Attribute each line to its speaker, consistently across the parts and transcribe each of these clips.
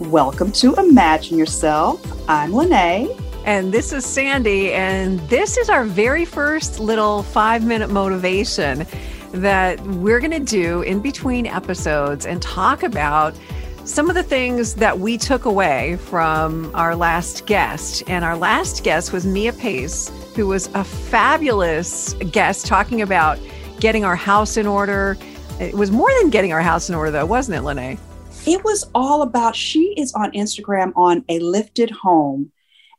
Speaker 1: Welcome to Imagine Yourself. I'm Lene.
Speaker 2: And this is Sandy. And this is our very first little five minute motivation that we're going to do in between episodes and talk about some of the things that we took away from our last guest. And our last guest was Mia Pace, who was a fabulous guest talking about getting our house in order. It was more than getting our house in order, though, wasn't it, Lene?
Speaker 1: It was all about, she is on Instagram on a lifted home,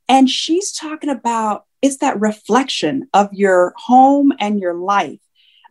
Speaker 1: and she's talking about it's that reflection of your home and your life.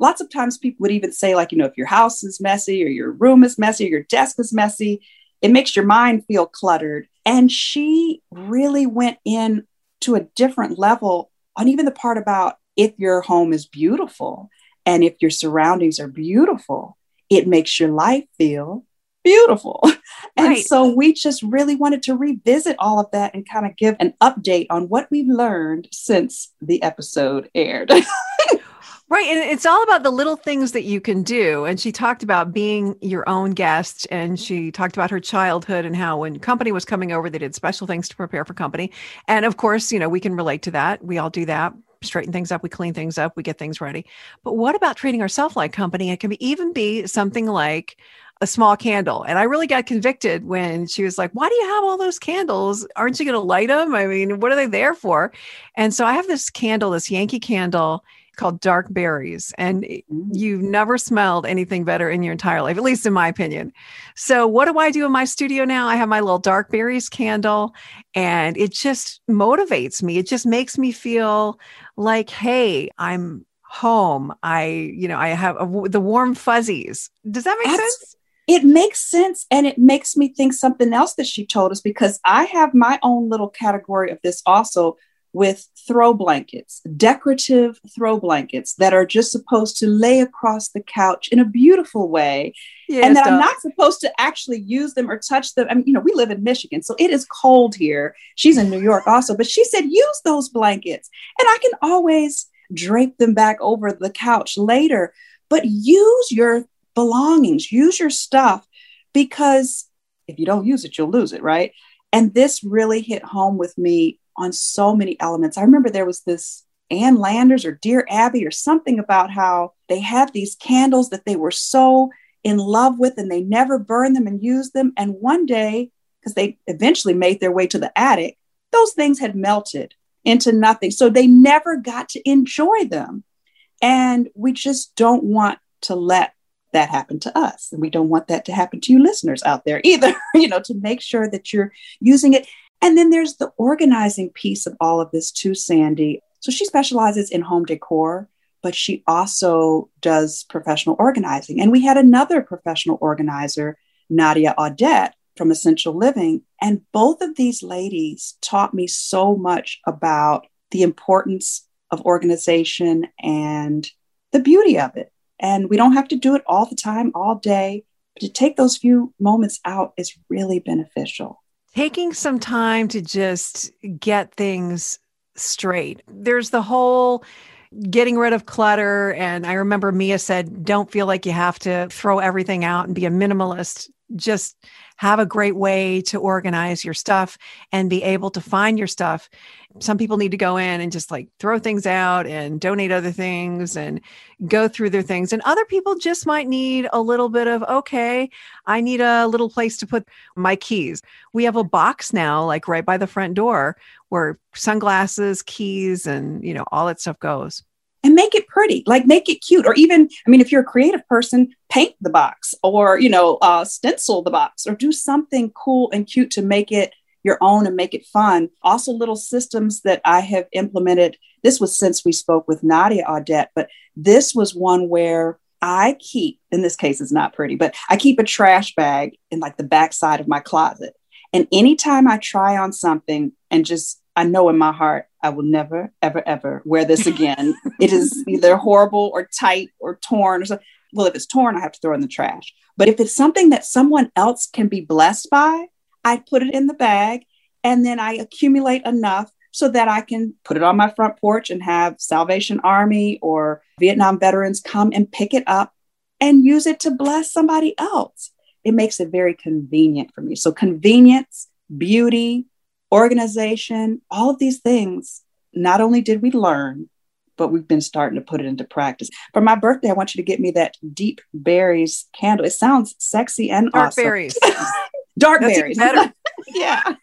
Speaker 1: Lots of times people would even say, like, you know, if your house is messy or your room is messy or your desk is messy, it makes your mind feel cluttered. And she really went in to a different level on even the part about if your home is beautiful and if your surroundings are beautiful, it makes your life feel beautiful. And right. so we just really wanted to revisit all of that and kind of give an update on what we've learned since the episode aired.
Speaker 2: Right. And it's all about the little things that you can do. And she talked about being your own guest. And she talked about her childhood and how when company was coming over, they did special things to prepare for company. And of course, you know, we can relate to that. We all do that. Straighten things up, we clean things up, we get things ready. But what about treating ourselves like company? It can be, even be something like a small candle. And I really got convicted when she was like, Why do you have all those candles? Aren't you going to light them? I mean, what are they there for? And so I have this candle, this Yankee candle called Dark Berries. And mm. you've never smelled anything better in your entire life, at least in my opinion. So, what do I do in my studio now? I have my little Dark Berries candle, and it just motivates me. It just makes me feel like, hey, I'm home. I, you know, I have a, the warm fuzzies. Does that make That's, sense?
Speaker 1: It makes sense. And it makes me think something else that she told us because I have my own little category of this also with throw blankets, decorative throw blankets that are just supposed to lay across the couch in a beautiful way. Yes, and that I'm not supposed to actually use them or touch them. I mean, you know, we live in Michigan, so it is cold here. She's in New York also, but she said, use those blankets. And I can always drape them back over the couch later. But use your belongings, use your stuff because if you don't use it, you'll lose it, right? And this really hit home with me on so many elements. I remember there was this Ann Landers or Dear Abby or something about how they had these candles that they were so in love with and they never burned them and used them. And one day, because they eventually made their way to the attic, those things had melted into nothing. So they never got to enjoy them. And we just don't want to let that happen to us. And we don't want that to happen to you listeners out there either, you know, to make sure that you're using it. And then there's the organizing piece of all of this too, Sandy. So she specializes in home decor, but she also does professional organizing. And we had another professional organizer, Nadia Audette from Essential Living. And both of these ladies taught me so much about the importance of organization and the beauty of it. And we don't have to do it all the time, all day. But to take those few moments out is really beneficial
Speaker 2: taking some time to just get things straight. There's the whole getting rid of clutter. And I remember Mia said, don't feel like you have to throw everything out and be a minimalist. Just have a great way to organize your stuff and be able to find your stuff. Some people need to go in and just like throw things out and donate other things and go through their things. And other people just might need a little bit of, okay, I need a little place to put my keys. We have a box now, like right by the front door, where sunglasses, keys, and you know, all that stuff goes
Speaker 1: and make it pretty like make it cute or even i mean if you're a creative person paint the box or you know uh, stencil the box or do something cool and cute to make it your own and make it fun. Also little systems that i have implemented this was since we spoke with nadia audette but this was one where i keep in this case it's not pretty but i keep a trash bag in like the back side of my closet. And anytime i try on something and just I know in my heart I will never, ever, ever wear this again. it is either horrible or tight or torn or something. Well, if it's torn, I have to throw it in the trash. But if it's something that someone else can be blessed by, I put it in the bag and then I accumulate enough so that I can put it on my front porch and have Salvation Army or Vietnam veterans come and pick it up and use it to bless somebody else it makes it very convenient for me. So, convenience, beauty, organization, all of these things, not only did we learn, but we've been starting to put it into practice. For my birthday, I want you to get me that deep berries candle. It sounds sexy and
Speaker 2: dark
Speaker 1: awesome.
Speaker 2: berries.
Speaker 1: dark That's berries.
Speaker 2: Better.
Speaker 1: yeah.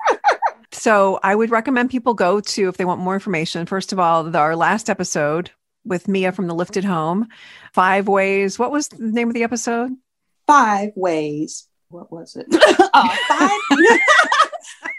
Speaker 2: so I would recommend people go to if they want more information. First of all, the, our last episode with Mia from the Lifted Home, five ways. What was the name of the episode?
Speaker 1: Five ways. What was it? uh, five.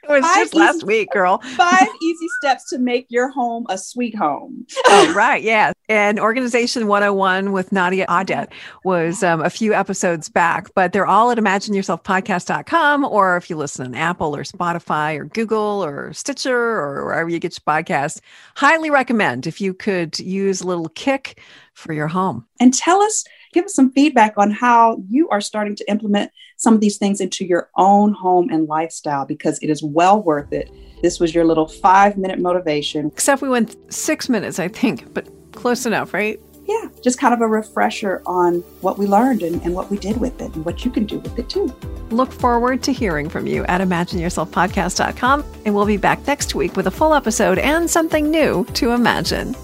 Speaker 2: It was five just last week, girl.
Speaker 1: five easy steps to make your home a sweet home.
Speaker 2: oh, right. Yeah. And Organization 101 with Nadia Audet was um, a few episodes back, but they're all at imagineyourselfpodcast.com. Or if you listen on Apple or Spotify or Google or Stitcher or wherever you get your podcast, highly recommend if you could use a little kick for your home.
Speaker 1: And tell us, give us some feedback on how you are starting to implement some of these things into your own home and lifestyle because it is well worth it. This was your little five minute motivation.
Speaker 2: Except we went six minutes, I think, but close enough, right?
Speaker 1: Yeah, just kind of a refresher on what we learned and, and what we did with it and what you can do with it too.
Speaker 2: Look forward to hearing from you at imagineyourselfpodcast.com. And we'll be back next week with a full episode and something new to imagine.